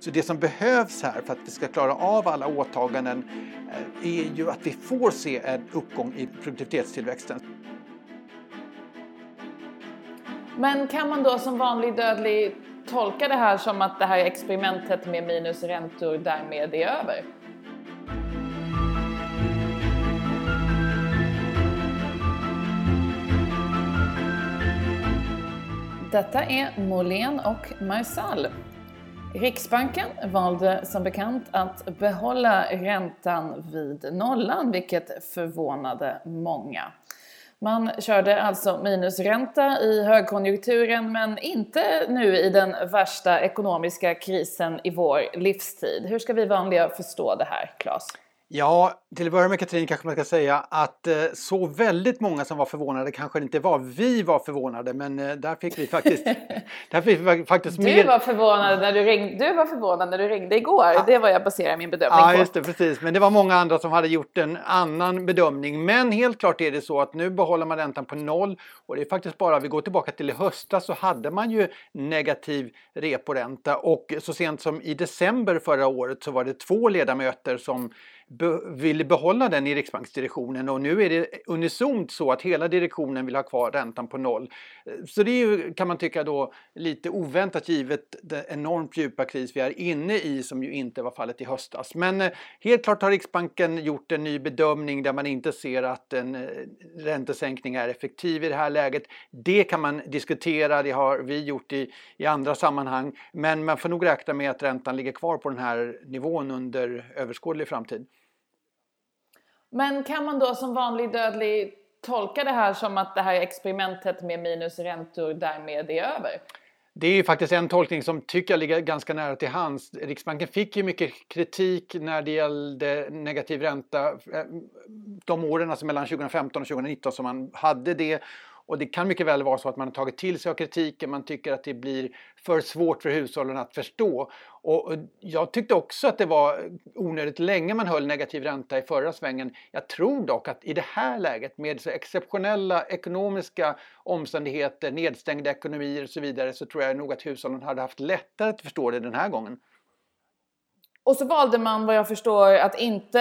Så det som behövs här för att vi ska klara av alla åtaganden eh, är ju att vi får se en uppgång i produktivitetstillväxten. Men kan man då som vanlig dödlig tolka det här som att det här experimentet med minusräntor därmed är över? Detta är Molén och Marsall. Riksbanken valde som bekant att behålla räntan vid nollan, vilket förvånade många. Man körde alltså minusränta i högkonjunkturen men inte nu i den värsta ekonomiska krisen i vår livstid. Hur ska vi vanliga förstå det här, Claes? Ja, till att börja med Katrin kanske man ska säga att eh, så väldigt många som var förvånade kanske det inte var. Vi var förvånade men eh, där fick vi faktiskt, där fick vi faktiskt du mer... Var förvånad när du, ringde, du var förvånad när du ringde igår. Ja. Det var jag baserar min bedömning ja, på. Ja, just det, precis. Men det var många andra som hade gjort en annan bedömning. Men helt klart är det så att nu behåller man räntan på noll och det är faktiskt bara, vi går tillbaka till i höstas så hade man ju negativ reporänta och så sent som i december förra året så var det två ledamöter som be ville behålla den i Riksbanksdirektionen och nu är det unisont så att hela direktionen vill ha kvar räntan på noll. Eh, så det är ju, kan man tycka då, lite oväntat givet den enormt djupa kris vi är inne i som ju inte var fallet i höstas. Men eh, helt klart har Riksbanken gjort en ny bedömning där man inte ser att en eh, räntesänkning är effektiv i det här läget. Det kan man diskutera, det har vi gjort i, i andra sammanhang. Men man får nog räkna med att räntan ligger kvar på den här nivån under överskådlig framtid. Men kan man då som vanlig dödlig tolka det här som att det här experimentet med minusräntor därmed är över? Det är ju faktiskt en tolkning som tycker jag ligger ganska nära till hands. Riksbanken fick ju mycket kritik när det gällde negativ ränta eh, de åren, alltså mellan 2015 och 2019 som man hade det. Och det kan mycket väl vara så att man har tagit till sig av kritiken, man tycker att det blir för svårt för hushållen att förstå. Och jag tyckte också att det var onödigt länge man höll negativ ränta i förra svängen. Jag tror dock att i det här läget med så exceptionella ekonomiska omständigheter, nedstängda ekonomier och så vidare så tror jag nog att hushållen hade haft lättare att förstå det den här gången. Och så valde man vad jag förstår att inte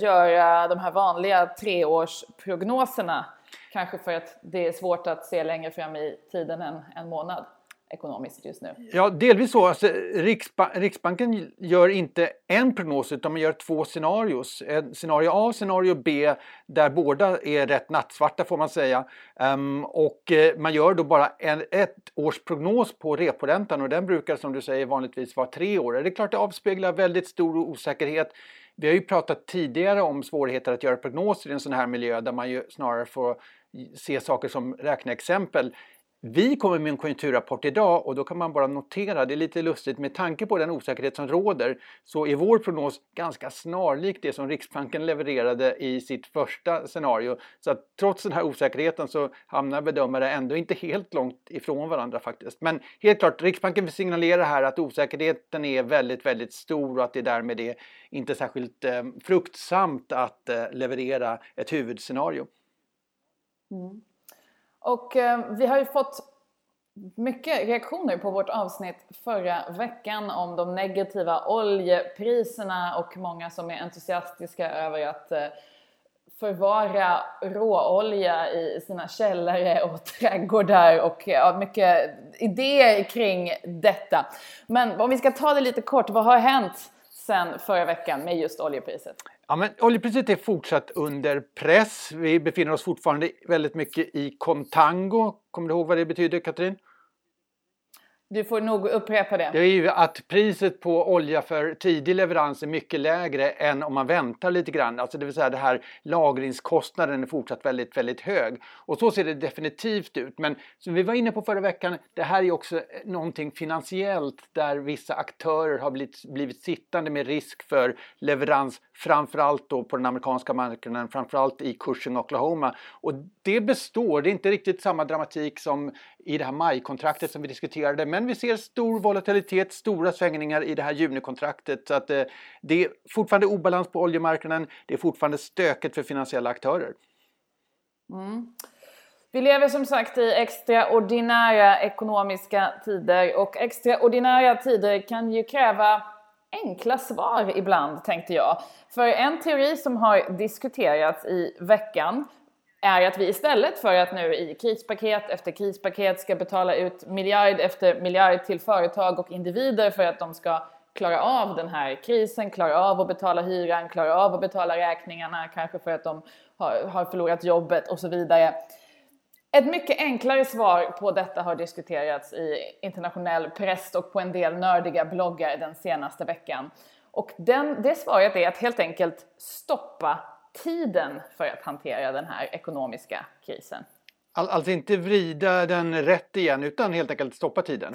göra de här vanliga treårsprognoserna Kanske för att det är svårt att se längre fram i tiden än en månad ekonomiskt just nu? Ja, delvis så. Alltså, Riksba Riksbanken gör inte en prognos utan man gör två scenarios. Scenario A och scenario B där båda är rätt nattsvarta får man säga. Um, och eh, man gör då bara en ett års prognos på reporäntan och den brukar som du säger vanligtvis vara tre år. Det är klart det avspeglar väldigt stor osäkerhet. Vi har ju pratat tidigare om svårigheter att göra prognoser i en sån här miljö där man ju snarare får se saker som räkneexempel. Vi kommer med en konjunkturrapport idag och då kan man bara notera, det är lite lustigt, med tanke på den osäkerhet som råder så är vår prognos ganska snarlik det som Riksbanken levererade i sitt första scenario. Så att trots den här osäkerheten så hamnar bedömare ändå inte helt långt ifrån varandra faktiskt. Men helt klart, Riksbanken vill signalera här att osäkerheten är väldigt, väldigt stor och att det därmed är inte särskilt eh, fruktsamt att eh, leverera ett huvudscenario. Mm. Och eh, vi har ju fått mycket reaktioner på vårt avsnitt förra veckan om de negativa oljepriserna och många som är entusiastiska över att eh, förvara råolja i sina källare och trädgårdar och ja, mycket idéer kring detta. Men om vi ska ta det lite kort, vad har hänt sen förra veckan med just oljepriset? Ja, men oljepriset är fortsatt under press. Vi befinner oss fortfarande väldigt mycket i contango. Kommer du ihåg vad det betyder, Katrin? Du får nog upprepa det. Det är ju att priset på olja för tidig leverans är mycket lägre än om man väntar lite grann. Alltså det vill säga det här lagringskostnaden är fortsatt väldigt, väldigt hög. Och så ser det definitivt ut. Men som vi var inne på förra veckan, det här är också eh, någonting finansiellt där vissa aktörer har blivit, blivit sittande med risk för leverans framförallt då på den amerikanska marknaden, framförallt i Cushing, Oklahoma. Och det består, det är inte riktigt samma dramatik som i det här majkontraktet som vi diskuterade, men men vi ser stor volatilitet, stora svängningar i det här junikontraktet. Så att eh, det är fortfarande obalans på oljemarknaden, det är fortfarande stöket för finansiella aktörer. Mm. Vi lever som sagt i extraordinära ekonomiska tider och extraordinära tider kan ju kräva enkla svar ibland tänkte jag. För en teori som har diskuterats i veckan är att vi istället för att nu i krispaket efter krispaket ska betala ut miljard efter miljard till företag och individer för att de ska klara av den här krisen, klara av att betala hyran, klara av att betala räkningarna, kanske för att de har, har förlorat jobbet och så vidare. Ett mycket enklare svar på detta har diskuterats i internationell press och på en del nördiga bloggar den senaste veckan. Och den, det svaret är att helt enkelt stoppa tiden för att hantera den här ekonomiska krisen. Alltså inte vrida den rätt igen utan helt enkelt stoppa tiden?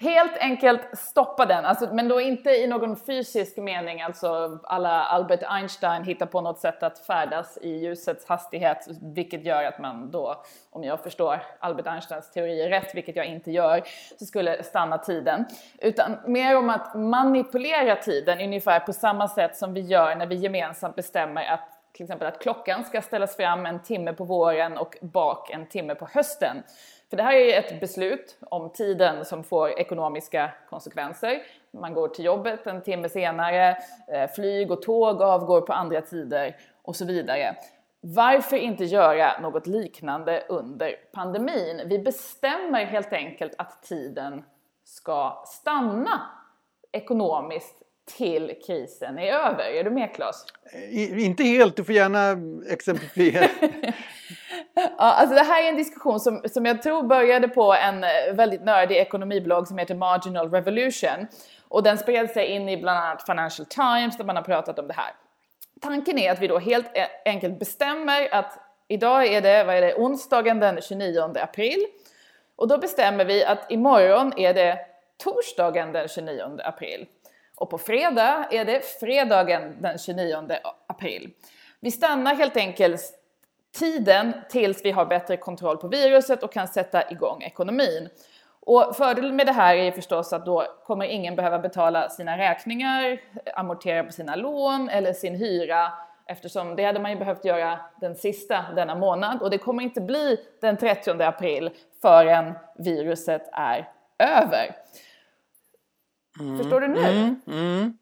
Helt enkelt stoppa den, alltså, men då inte i någon fysisk mening, alltså alla Albert Einstein hittar på något sätt att färdas i ljusets hastighet, vilket gör att man då, om jag förstår Albert Einsteins teorier rätt, vilket jag inte gör, så skulle stanna tiden. Utan mer om att manipulera tiden, ungefär på samma sätt som vi gör när vi gemensamt bestämmer att till exempel att klockan ska ställas fram en timme på våren och bak en timme på hösten. För det här är ett beslut om tiden som får ekonomiska konsekvenser. Man går till jobbet en timme senare, eh, flyg och tåg avgår på andra tider och så vidare. Varför inte göra något liknande under pandemin? Vi bestämmer helt enkelt att tiden ska stanna ekonomiskt till krisen är över. Är du med Claes? Inte helt, du får gärna exemplifiera. ja, alltså det här är en diskussion som, som jag tror började på en eh, väldigt nördig ekonomiblogg som heter Marginal Revolution. Och den spred sig in i bland annat Financial Times där man har pratat om det här. Tanken är att vi då helt e-, enkelt bestämmer att idag är det, vad är det, onsdagen den 29 april. Och då bestämmer vi att imorgon är det torsdagen den 29 april. Och på fredag är det fredagen den 29 april. Vi stannar helt enkelt tiden tills vi har bättre kontroll på viruset och kan sätta igång ekonomin. Och fördelen med det här är förstås att då kommer ingen behöva betala sina räkningar, amortera på sina lån eller sin hyra eftersom det hade man ju behövt göra den sista denna månad och det kommer inte bli den 30 april förrän viruset är över. Mm, Förstår du nu? Mm, mm.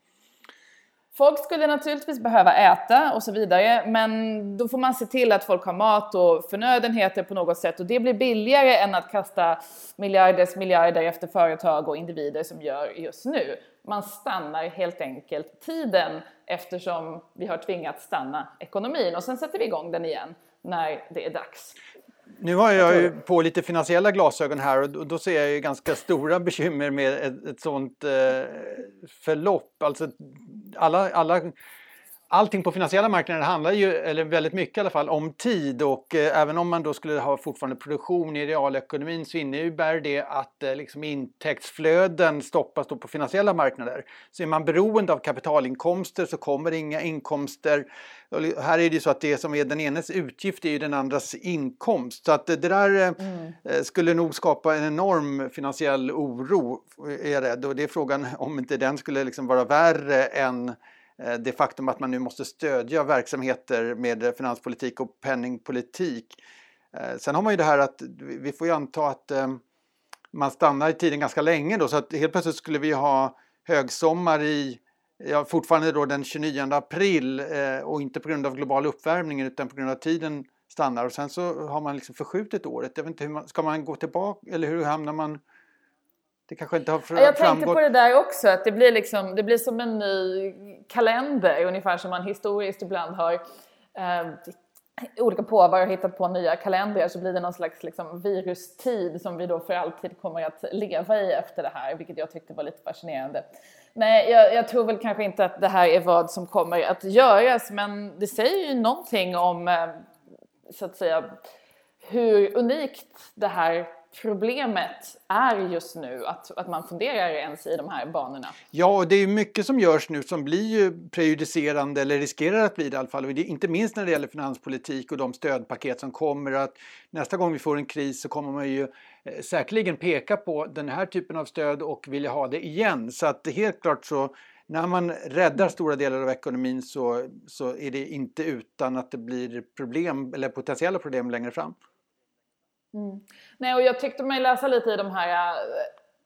Folk skulle naturligtvis behöva äta och så vidare, men då får man se till att folk har mat och förnödenheter på något sätt och det blir billigare än att kasta miljarders miljarder efter företag och individer som gör just nu. Man stannar helt enkelt tiden eftersom vi har tvingats stanna ekonomin och sen sätter vi igång den igen när det är dags. Nu har jag ju på lite finansiella glasögon här och då ser jag ju ganska stora bekymmer med ett, ett sånt eh, förlopp. Alltså alla, alla allting på finansiella marknader handlar ju, eller väldigt mycket i alla fall, om tid och eh, även om man då skulle ha fortfarande produktion i realekonomin så innebär det att eh, liksom intäktsflöden stoppas då på finansiella marknader. Så är man beroende av kapitalinkomster så kommer inga inkomster. Och här är det ju så att det som är den enes utgift är ju den andras inkomst. Så att det där eh, mm. Eh, skulle nog skapa en enorm finansiell oro, är jag rädd. Och det är frågan om inte den skulle liksom vara värre än Eh, Eh, det faktum att man nu måste stödja verksamheter med eh, finanspolitik och penningpolitik. Eh, sen har man ju det här att vi får ju anta att man stannar i tiden ganska länge då så att helt plötsligt skulle vi ha högsommar i ja, fortfarande då den 29 april och inte på grund av global uppvärmning utan på grund av att tiden stannar och sen så har man liksom förskjutit året. Jag vet inte hur man, ska man gå tillbaka eller hur hamnar man det kanske inte har framgått. Jag tänkte på det där också, att det blir, liksom, det blir som en ny kalender, ungefär som man historiskt ibland har eh, olika påvar har hittat på nya kalendrar så blir det någon slags liksom, virustid som vi då för alltid kommer att leva i efter det här, vilket jag tyckte var lite fascinerande. Nej, jag, jag, tror väl kanske inte att det här är vad som kommer att göras, men det säger ju någonting om, eh, så att säga, hur unikt det här problemet är just nu, att, att man funderar ens i de här banorna. Ja, och det är mycket som görs nu som blir ju prejudicerande eller riskerar att bli det i alla fall. Och det, inte minst när det gäller finanspolitik och de stödpaket som kommer. Att nästa gång vi får en kris så kommer man ju eh, säkerligen peka på den här typen av stöd och vilja ha det igen. Så att helt klart så när man räddar stora delar av ekonomin så, så är det inte utan att det blir problem eller potentiella problem längre fram. Mm. Nej, och jag tyckte mig läsa lite i de här äh,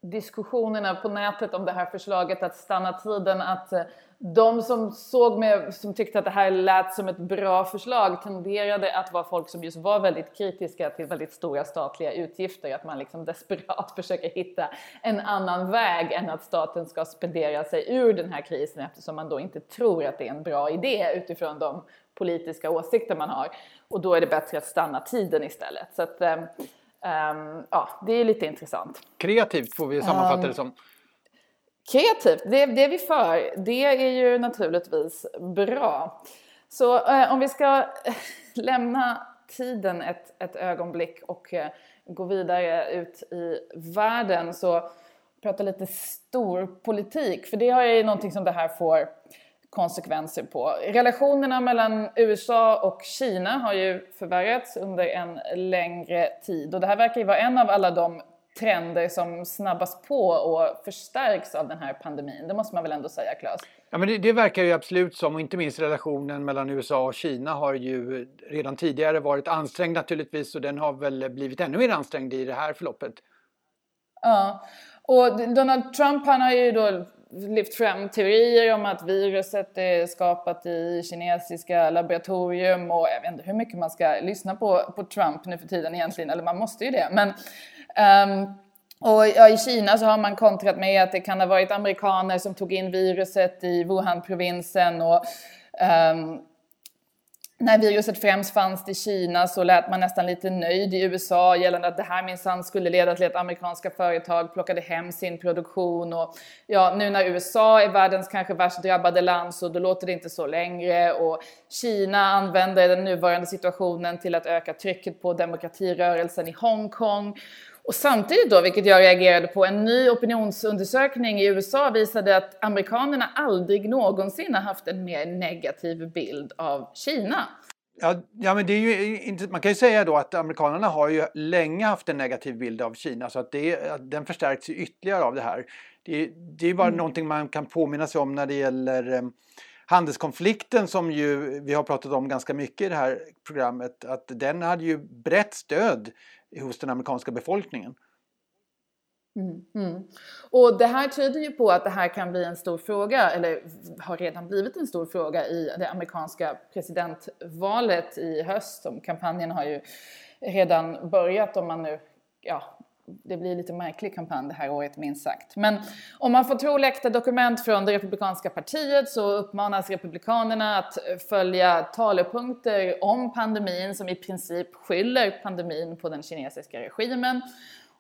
diskussionerna på nätet om det här förslaget att stanna tiden att eh, de som såg med, som tyckte att det här lät som ett bra förslag tenderade att vara folk som just var väldigt kritiska till väldigt stora statliga utgifter. Att man liksom desperat försöker hitta en annan väg än att staten ska spendera sig ur den här krisen eftersom man då inte tror att det är en bra idé utifrån de politiska åsikter man har. Och då är det bättre att stanna tiden istället. Så att, um, ja, det är lite intressant. Kreativt får vi sammanfatta det som. Kreativt, det, det är vi för. Det är ju naturligtvis bra. Så eh, om vi ska eh, lämna tiden ett, ett ögonblick och eh, gå vidare ut i världen så prata lite storpolitik. För det har ju någonting som det här får konsekvenser på. Relationerna mellan USA och Kina har ju förvärrats under en längre tid och det här verkar ju vara en av alla de trender som snabbas på och förstärks av den här pandemin. Det måste man väl ändå säga, Claes? Ja, men det, det, verkar ju absolut som, och inte minst relationen mellan USA och Kina har ju redan tidigare varit ansträngd naturligtvis och den har väl blivit ännu mer ansträngd i det här förloppet. Ja, och Donald Trump han har ju då lyft fram teorier om att viruset är skapat i kinesiska laboratorium och jag vet inte hur mycket man ska lyssna på, på Trump nu för tiden egentligen, eller man måste ju det. Men, um, och ja, i Kina så har man kontrat med att det kan ha varit amerikaner som tog in viruset i Wuhan-provinsen och um, när viruset främst fanns i Kina så lät man nästan lite nöjd i USA gällande att det här minsann skulle leda till att amerikanska företag plockade hem sin produktion och ja, nu när USA är världens kanske värst drabbade land så då låter det inte så längre och Kina använder den nuvarande situationen till att öka trycket på demokratirörelsen i Hongkong och samtidigt då, vilket jag reagerade på, en ny opinionsundersökning i USA visade att amerikanerna aldrig någonsin har haft en mer negativ bild av Kina. Ja, ja, men det är ju man kan ju säga då att amerikanerna har ju länge haft en negativ bild av Kina så att, det, att den förstärks ytterligare av det här. Det, det är bara mm. någonting man kan påminna sig om när det gäller eh, handelskonflikten som ju vi har pratat om ganska mycket i det här programmet, att den hade ju brett stöd hos den amerikanska befolkningen. Mm, mm. Och det här tyder ju på att det här kan bli en stor fråga, eller har redan blivit en stor fråga i det amerikanska presidentvalet i höst. Kampanjen har ju redan börjat om man nu ja, det blir lite märklig kampanj det här året minst sagt. Men om man får tro läckta dokument från det republikanska partiet så uppmanas republikanerna att följa talepunkter om pandemin som i princip skyller pandemin på den kinesiska regimen.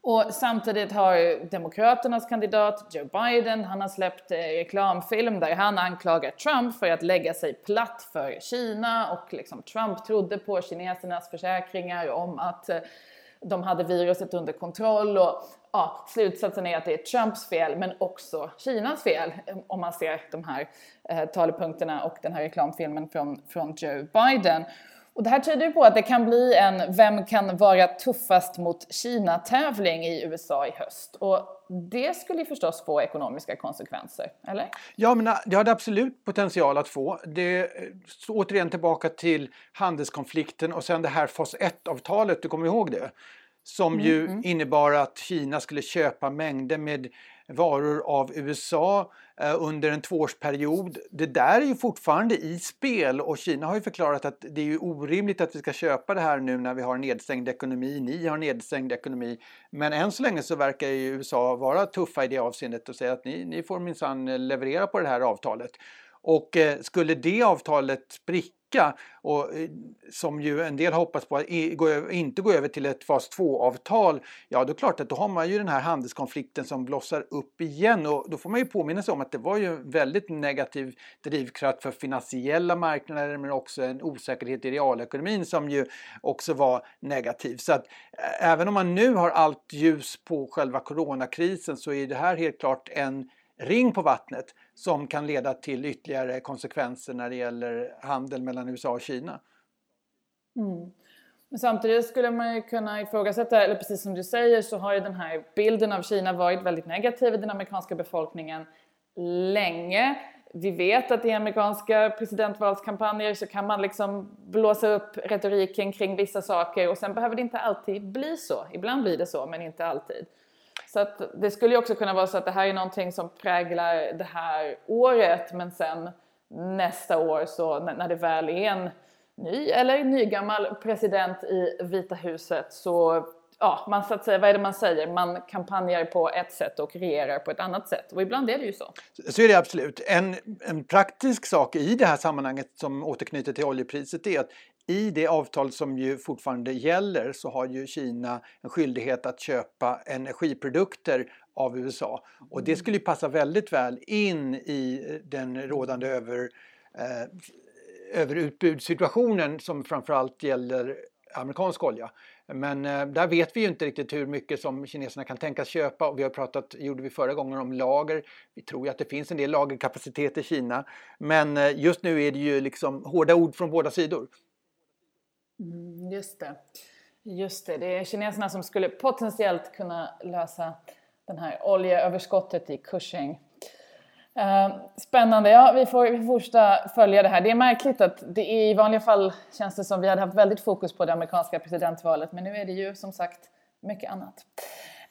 Och samtidigt har Demokraternas kandidat Joe Biden, han har släppt eh, reklamfilm där han anklagar Trump för att lägga sig platt för Kina och liksom Trump trodde på kinesernas försäkringar om att eh, de hade viruset under kontroll och ja, slutsatsen är att det är Trumps fel men också Kinas fel eh, om man ser de här eh, talepunkterna och den här reklamfilmen från, från Joe Biden. Och det här tyder ju på att det kan bli en Vem kan vara tuffast mot Kina-tävling i USA i höst. Och det skulle ju förstås få ekonomiska konsekvenser, eller? Ja, men det har det absolut potential att få. Det, så återigen tillbaka till handelskonflikten och sen det här fas 1-avtalet, du kommer ihåg det? Som mm, ju mm. innebar att Kina skulle köpa mängder med varor av USA eh, Eh, under en tvåårsperiod. Det där är ju fortfarande i spel och Kina har ju förklarat att det är ju orimligt att vi ska köpa det här nu när vi har nedstängd ekonomi. Ni har nedstängd ekonomi. Men än så länge så verkar ju USA vara tuffa i det avseendet och säga att ni, ni får minsann leverera på det här avtalet. Och eh, skulle det avtalet spricka och eh, som ju en del hoppas på att inte gå över till ett fas 2-avtal, ja då är det klart att då har man ju den här handelskonflikten som blossar upp igen och då får man ju påminna sig om att det var ju en väldigt negativ drivkraft för finansiella marknader men också en osäkerhet i realekonomin som ju också var negativ. Så att även om man nu har allt ljus på själva coronakrisen så är det här helt klart en ring på vattnet som kan leda till ytterligare konsekvenser när det gäller handel mellan USA och Kina. Mm. Men samtidigt skulle man ju kunna ifrågasätta, eller precis som du säger så har ju den här bilden av Kina varit väldigt negativ i den amerikanska befolkningen länge. Vi vet att i amerikanska presidentvalskampanjer så kan man liksom blåsa upp retoriken kring vissa saker och sen behöver det inte alltid bli så. Ibland blir det så, men inte alltid. Så att det skulle ju också kunna vara så att det här är någonting som präglar det här året men sen nästa år så när det väl är en ny eller nygammal president i Vita huset så ja, man så att säga, vad är det man säger? Man kampanjar på ett sätt och regerar på ett annat sätt. Och ibland är det ju så. Så är det absolut. En, en praktisk sak i det här sammanhanget som återknyter till oljepriset är att i det avtal som ju fortfarande gäller så har ju Kina en skyldighet att köpa energiprodukter av USA. Och det skulle ju passa väldigt väl in i den rådande över, eh, överutbudssituationen som framförallt gäller amerikansk olja. Men eh, där vet vi ju inte riktigt hur mycket som kineserna kan tänkas köpa och vi har pratat, gjorde vi förra gången, om lager. Vi tror ju att det finns en del lagerkapacitet i Kina. Men eh, just nu är det ju liksom hårda ord från båda sidor. Mm, just det. Just det, det är kineserna som skulle potentiellt kunna lösa den här oljeöverskottet i Cushing. Uh, eh, spännande, ja vi får, vi får fortsätta följa det här. Det är märkligt att det är, i vanliga fall känns det som vi hade haft väldigt fokus på det amerikanska presidentvalet men nu är det ju som sagt mycket annat.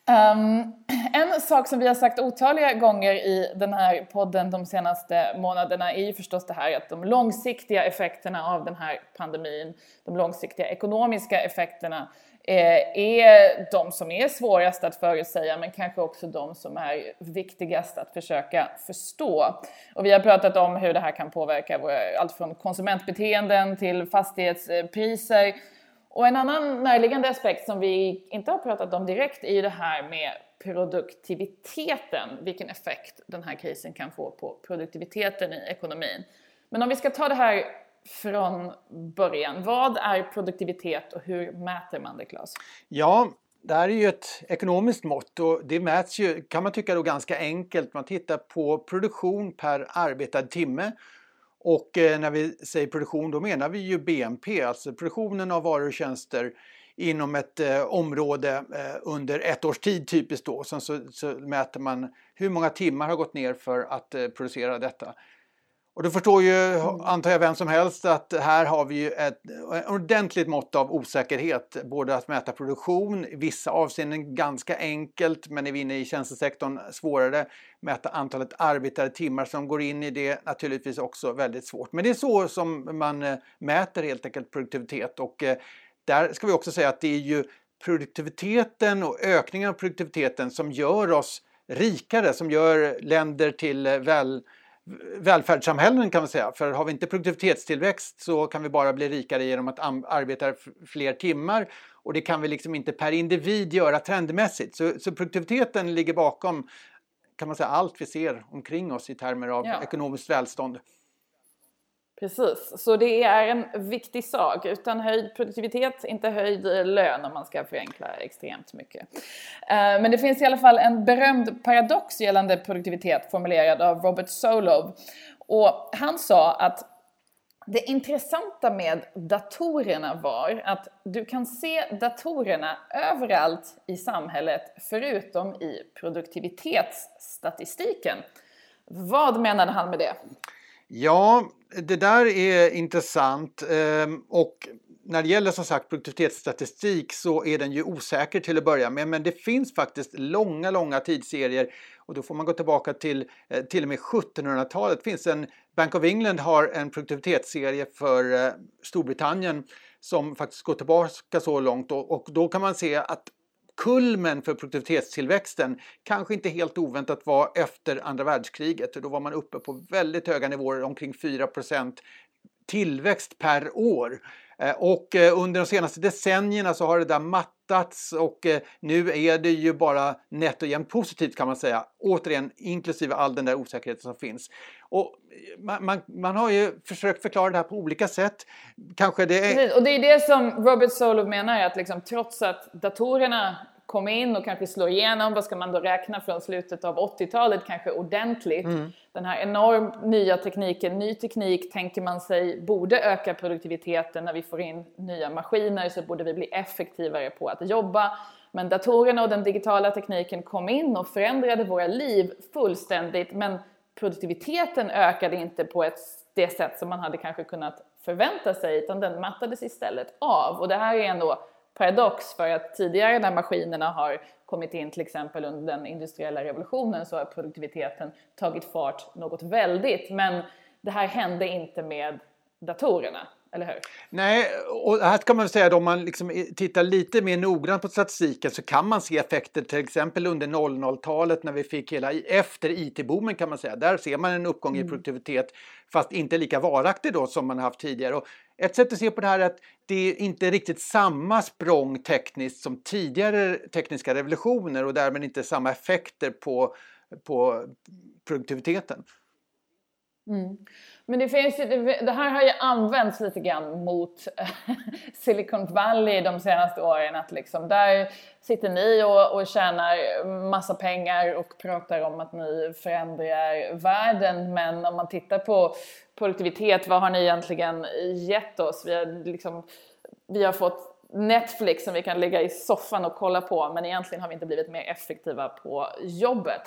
Um, en sak som vi har sagt otaliga gånger i den här podden de senaste månaderna är ju förstås det här att de långsiktiga effekterna av den här pandemin, de långsiktiga ekonomiska effekterna eh, är de som är svårast att förutsäga men kanske också de som är viktigast att försöka förstå. Och vi har pratat om hur det här kan påverka våra, allt från konsumentbeteenden till fastighetspriser och en annan närliggande aspekt som vi inte har pratat om direkt är ju det här med produktiviteten, vilken effekt den här krisen kan få på produktiviteten i ekonomin. Men om vi ska ta det här från början, vad är produktivitet och hur mäter man det Claes? Ja, det här är ju ett ekonomiskt mått och det mäts ju, kan man tycka då ganska enkelt. Man tittar på produktion per arbetad timme och eh, när vi säger produktion då menar vi ju BNP, alltså produktionen av varor och tjänster inom ett eh, område eh, under ett års tid typiskt då. Sen så, så, mäter man hur många timmar har gått ner för att eh, producera detta. Och då förstår ju, mm. antar jag, vem som helst att här har vi ju ett ordentligt mått av osäkerhet. Både att mäta produktion, i vissa avseenden ganska enkelt, men är vi inne i tjänstesektorn svårare. Mäta antalet arbetade timmar som går in i det, naturligtvis också väldigt svårt. Men det är så som man eh, mäter helt enkelt produktivitet och eh, där ska vi också säga att det är ju produktiviteten och ökningen av produktiviteten som gör oss rikare, som gör länder till eh, väl välfärdssamhällen kan man säga. För har vi inte produktivitetstillväxt så kan vi bara bli rikare genom att arbeta fler timmar och det kan vi liksom inte per individ göra trendmässigt. Så, så produktiviteten ligger bakom kan man säga allt vi ser omkring oss i termer av ja. ekonomiskt välstånd. Precis, så det är en viktig sak. Utan höjd produktivitet, inte höjd eh, lön om man ska förenkla extremt mycket. Eh, men det finns i alla fall en berömd paradox gällande produktivitet formulerad av Robert Solow. Och han sa att det intressanta med datorerna var att du kan se datorerna överallt i samhället förutom i produktivitetsstatistiken. Vad menade han med det? Ja, det där är intressant ehm, och när det gäller som sagt produktivitetsstatistik så är den ju osäker till att börja med men det finns faktiskt långa, långa tidsserier och då får man gå tillbaka till eh, till och med 1700-talet. finns en Bank of England har en produktivitetsserie för eh, Storbritannien som faktiskt går tillbaka så långt och då kan man se att kulmen för produktivitetstillväxten kanske inte helt oväntat var efter andra världskriget. Då var man uppe på väldigt höga nivåer, omkring 4% tillväxt per år. Eh, och eh, under de senaste decennierna så har det där mattats och eh, nu är det ju bara nätt och jämnt positivt kan man säga. Återigen inklusive all den där osäkerheten som finns. Och man, man, man, har ju försökt förklara det här på olika sätt. Kanske det är... Precis, och det är det som Robert Solov menar att liksom, trots att datorerna kom in och kanske slår igenom, vad ska man då räkna från slutet av 80-talet kanske ordentligt. Mm. Den här enormt nya tekniken, ny teknik tänker man sig borde öka produktiviteten när vi får in nya maskiner så borde vi bli effektivare på att jobba. Men datorerna och den digitala tekniken kom in och förändrade våra liv fullständigt men produktiviteten ökade inte på ett, det sätt som man hade kanske kunnat förvänta sig utan den mattades istället av. Och det här är ändå paradox för att tidigare när maskinerna har kommit in till exempel under den industriella revolutionen så har produktiviteten tagit fart något väldigt. Men det här hände inte med datorerna eller hur? Nej, och här kan man säga att om man liksom tittar lite mer noggrant på statistiken så kan man se effekter till exempel under 00-talet när vi fick hela, efter IT-boomen kan man säga. Där ser man en uppgång mm. i produktivitet fast inte lika varaktig då som man haft tidigare. Och ett sätt att se på det här är att det är inte riktigt samma språng tekniskt som tidigare tekniska revolutioner och därmed inte samma effekter på, på produktiviteten. Mm. Men det, finns, det här har ju använts lite grann mot eh, Silicon Valley de senaste åren. Att liksom där sitter ni och, och tjänar massa pengar och pratar om att ni förändrar världen. Men om man tittar på produktivitet, vad har ni egentligen gett oss? Vi har, liksom, vi har fått Netflix som vi kan ligga i soffan och kolla på men egentligen har vi inte blivit mer effektiva på jobbet.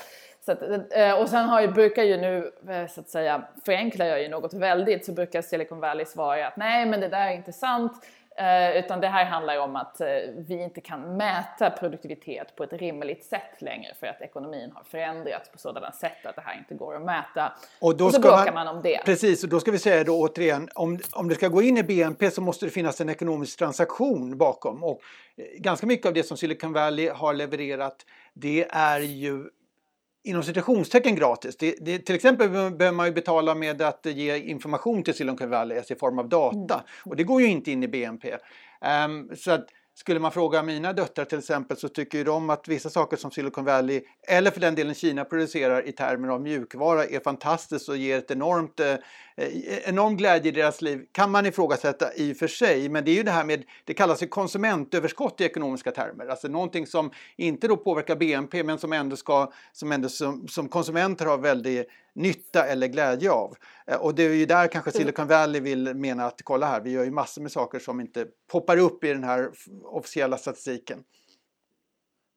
Så att, eh, och sen har ju, brukar ju nu, eh, så att säga, förenklar jag ju något väldigt, så brukar Silicon Valley svara att nej men det där är inte sant. Eh, utan det här handlar om att vi inte kan mäta produktivitet på ett rimligt sätt längre för att ekonomin har förändrats på sådana sätt att det här inte går att mäta. Och, då och så bråkar man, man, om det. Precis, och då ska vi säga då återigen, om, om det ska gå in i BNP så måste det finnas en ekonomisk transaktion bakom. Och ganska mycket av det som Silicon Valley har levererat det är ju inom citationstecken gratis. Det, det, till exempel behöver man ju betala med att ge information till Silicon Valley i form av data mm. och det går ju inte in i BNP. Um, ehm, så att skulle man fråga mina döttrar till exempel så tycker de att vissa saker som Silicon Valley eller för den delen Kina producerar i termer av mjukvara är fantastiskt och ger ett enormt, eh, enorm glädje i deras liv. Kan man ifrågasätta i och för sig, men det är ju det här med, det kallas ju konsumentöverskott i ekonomiska termer. Alltså någonting som inte då påverkar BNP men som ändå ska, som ändå som, som konsumenter har väldigt nytta eller glädje av. Eh, och det är ju där kanske mm. Silicon Valley vill mena att kolla här, vi gör ju massor med saker som inte poppar upp i den här officiella statistiken.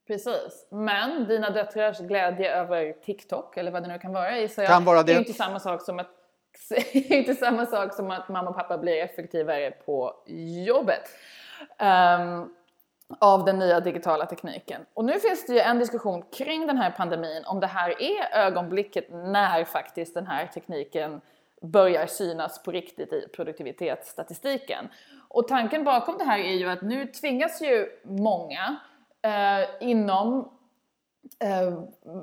Precis, men dina döttrars glädje över TikTok eller vad det nu kan vara i så kan vara det. är inte samma sak som att inte samma sak som att mamma och pappa blir effektivare på jobbet. Um, av den nya digitala tekniken. Och nu finns det ju en diskussion kring den här pandemin om det här är ögonblicket när faktiskt den här tekniken börjar synas på riktigt i produktivitetsstatistiken. Och tanken bakom det här är ju att nu tvingas ju många eh, inom eh,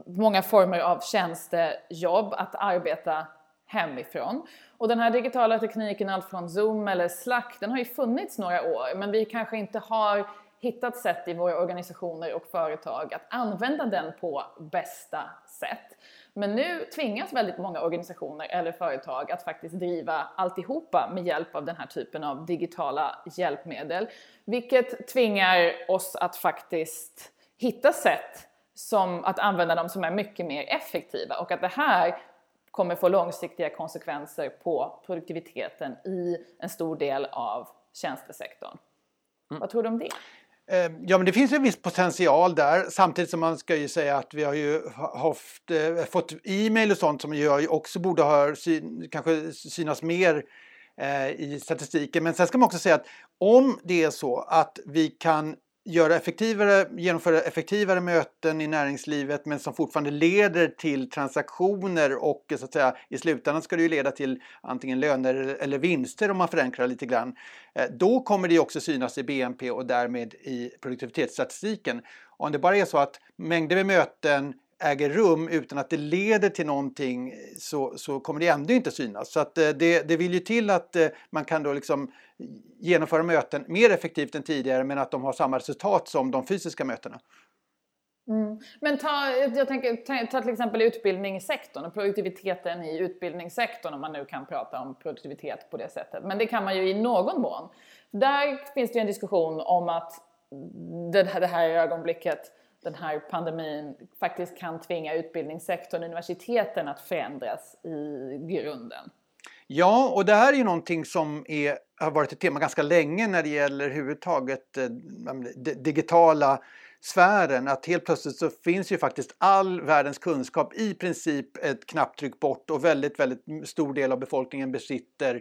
många former av tjänstejobb att arbeta hemifrån. Och den här digitala tekniken, allt från Zoom eller Slack, den har ju funnits några år men vi kanske inte har hittat sätt i våra organisationer och företag att använda den på bästa sätt. Men nu tvingas väldigt många organisationer eller företag att faktiskt driva alltihopa med hjälp av den här typen av digitala hjälpmedel. Vilket tvingar oss att faktiskt hitta sätt som att använda dem som är mycket mer effektiva och att det här kommer få långsiktiga konsekvenser på produktiviteten i en stor del av tjänstesektorn. Mm. Vad tror du om det? Ehm, ja, men det finns en viss potential där. Samtidigt som man ska ju säga att vi har ju haft, eh, fått e-mail och sånt som ju också borde ha syn, kanske synas mer eh, i statistiken. Men sen ska man också säga att om det är så att vi kan göra effektivare, genomföra effektivare möten i näringslivet men som fortfarande leder till transaktioner och så att säga, i slutändan ska det ju leda till antingen löner eller vinster om man förenklar lite grann. Eh, då kommer det också synas i BNP och därmed i produktivitetsstatistiken. Om det bara är så att mängder med möten äger rum utan att det leder till någonting så, så kommer det ändå inte synas. Så att eh, det, det vill ju till att eh, man kan då liksom genomföra möten mer effektivt än tidigare men att de har samma resultat som de fysiska mötena. Mm. Men ta, jag tänker, ta, ta, till exempel utbildningssektorn och produktiviteten i utbildningssektorn om man nu kan prata om produktivitet på det sättet. Men det kan man ju i någon mån. Där finns det ju en diskussion om att mm, det här, det här ögonblicket den här pandemin faktiskt kan tvinga utbildningssektorn, universiteten att förändras i grunden. Ja, och det här är ju någonting som är, har varit ett tema ganska länge när det gäller överhuvudtaget eh, digitala sfären. Att helt plötsligt så finns ju faktiskt all världens kunskap i princip ett knapptryck bort och väldigt, väldigt stor del av befolkningen besitter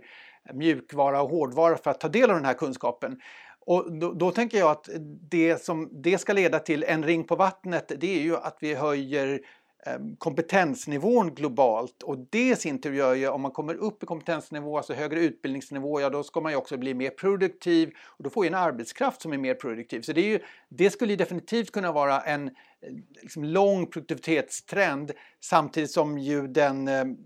mjukvara och hårdvara för att ta del av den här kunskapen. Och då, då, tänker jag att det som det ska leda till, en ring på vattnet, det är ju att vi höjer ehm, kompetensnivån globalt och det i sin tur gör ju om man kommer upp i kompetensnivå, alltså högre utbildningsnivå, ja då ska man ju också bli mer produktiv och då får vi en arbetskraft som är mer produktiv. Så det, är ju, det skulle ju definitivt kunna vara en eh, liksom, lång produktivitetstrend samtidigt som ju den ehm,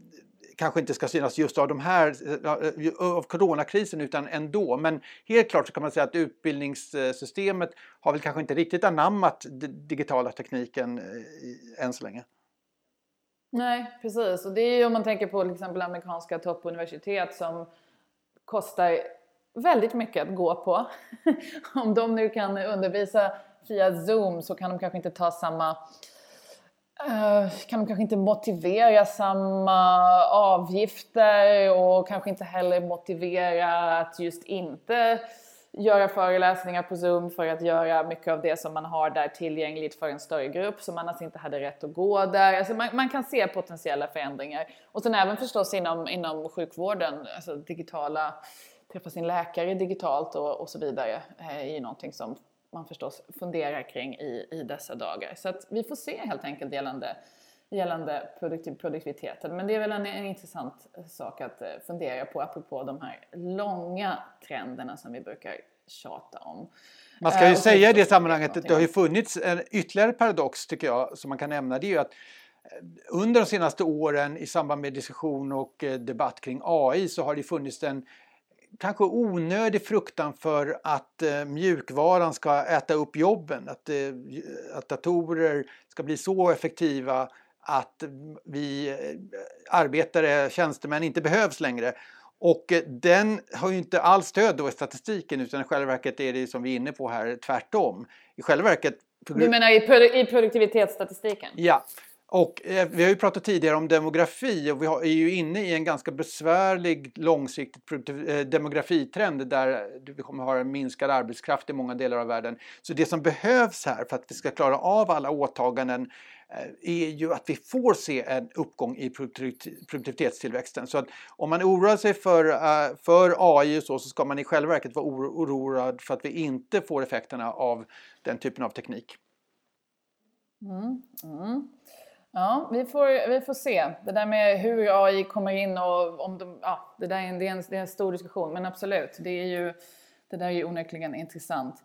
kanske inte ska synas just av de här, eh, av coronakrisen utan ändå. Men helt klart så kan man säga att utbildningssystemet har väl kanske inte riktigt anammat den digitala tekniken eh, än så länge. Nej, precis. Och det är ju om man tänker på till exempel amerikanska toppuniversitet som kostar väldigt mycket att gå på. om de nu kan undervisa via Zoom så kan de kanske inte ta samma Eh, kan de kanske inte motivera samma avgifter och kanske inte heller motivera att just inte göra föreläsningar på Zoom för att göra mycket av det som man har där tillgängligt för en större grupp som annars inte hade rätt att gå där. Alltså man, man kan se potentiella förändringar. Och sen även förstås inom, inom sjukvården, alltså digitala, träffa sin läkare digitalt och, och så vidare eh, är ju någonting som man förstås funderar kring i, i dessa dagar. Så att vi får se helt enkelt gällande gällande produktiv, produktiviteten. Men det är väl en, en intressant sak att eh, fundera på apropå de här långa trenderna som vi brukar tjata om. Man ska ju uh, säga i det sammanhanget att det har ju funnits en ytterligare paradox tycker jag som man kan nämna. Det är ju att eh, under de senaste åren i samband med diskussion och debatt kring AI så har det funnits en kanske onödig fruktan för att eh, mjukvaran ska äta upp jobben, att, eh, att datorer ska bli så effektiva att vi eh, arbetare, tjänstemän inte behövs längre. Och eh, den har ju inte alls stöd då i statistiken utan i själva verket är det som vi är inne på här tvärtom. I själva verket... Du menar i, produktivitetsstatistiken? Ja. Och eh, vi har ju pratat tidigare om demografi och vi är ju inne i en ganska besvärlig långsiktig eh, demografitrend där vi kommer ha en minskad arbetskraft i många delar av världen. Så det som behövs här för att vi ska klara av alla åtaganden eh, är ju att vi får se en uppgång i produktivitetstillväxten. Så att om man oroar sig för, eh, för AI och så, så ska man i själva verket vara oroad för att vi inte får effekterna av den typen av teknik. Mm, mm. Ja, vi får, vi får se. Det där med hur AI kommer in och om de, ja, det, där är en, det, är en, det är en stor diskussion, men absolut, det, är ju, det där är ju onekligen intressant.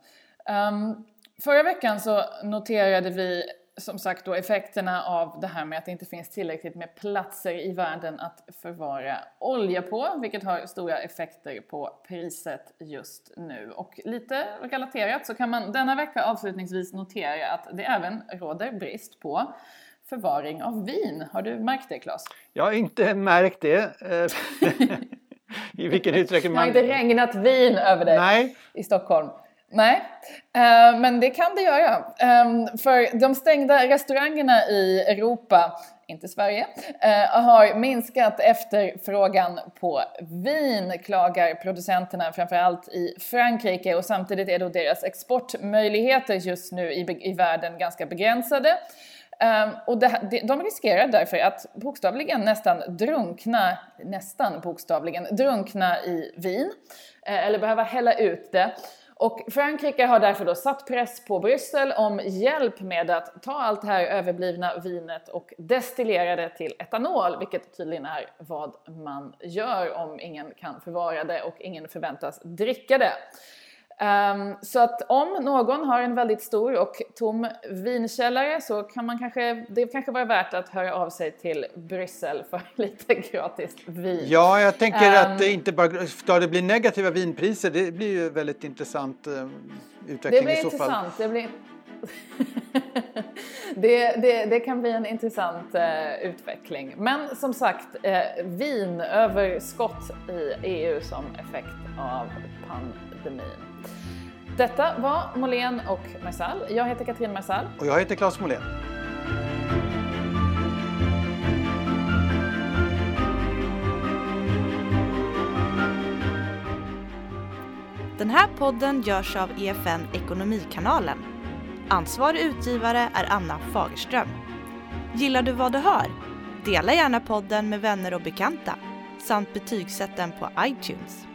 Um, förra veckan så noterade vi som sagt då effekterna av det här med att det inte finns tillräckligt med platser i världen att förvara olja på, vilket har stora effekter på priset just nu. Och lite relaterat så kan man denna vecka avslutningsvis notera att det även råder brist på förvaring av vin. Har du märkt det Claes? Jag har inte märkt det. Eh, I vilken utsträckning man... Det har inte regnat vin över dig Nej. i Stockholm. Nej, uh, men det kan det göra. Um, för de stängda restaurangerna i Europa, inte Sverige, uh, har minskat efterfrågan på vin, klagar producenterna framförallt i Frankrike och samtidigt är då deras exportmöjligheter just nu i, i världen ganska begränsade. Ehm, och det, de riskerar därför att bokstavligen nästan drunkna, nästan bokstavligen drunkna i vin, eh, eller behöva hälla ut det. Och Frankrike har därför då satt press på Bryssel om hjälp med att ta allt det här överblivna vinet och destillera det till etanol, vilket tydligen är vad man gör om ingen kan förvara det och ingen förväntas dricka det. Um, så att om någon har en väldigt stor och tom vinkällare så kan man kanske, det kanske vara värt att höra av sig till Bryssel för lite gratis vin. Ja, jag tänker um, att det inte bara ska det bli negativa vinpriser. Det blir ju väldigt intressant um, utveckling i så fall. Det blir intressant. det, det, det, kan bli en intressant uh, utveckling. Men som sagt, uh, vinöverskott i EU som effekt av pandemin. Detta var Molén och Marsall. Jag heter Katrin Marsall. Och jag heter Claes Molén. Den här podden görs av EFN Ekonomikanalen. Ansvarig utgivare är Anna Fagerström. Gillar du vad du hör? Dela gärna podden med vänner och bekanta samt betygsätt den på iTunes.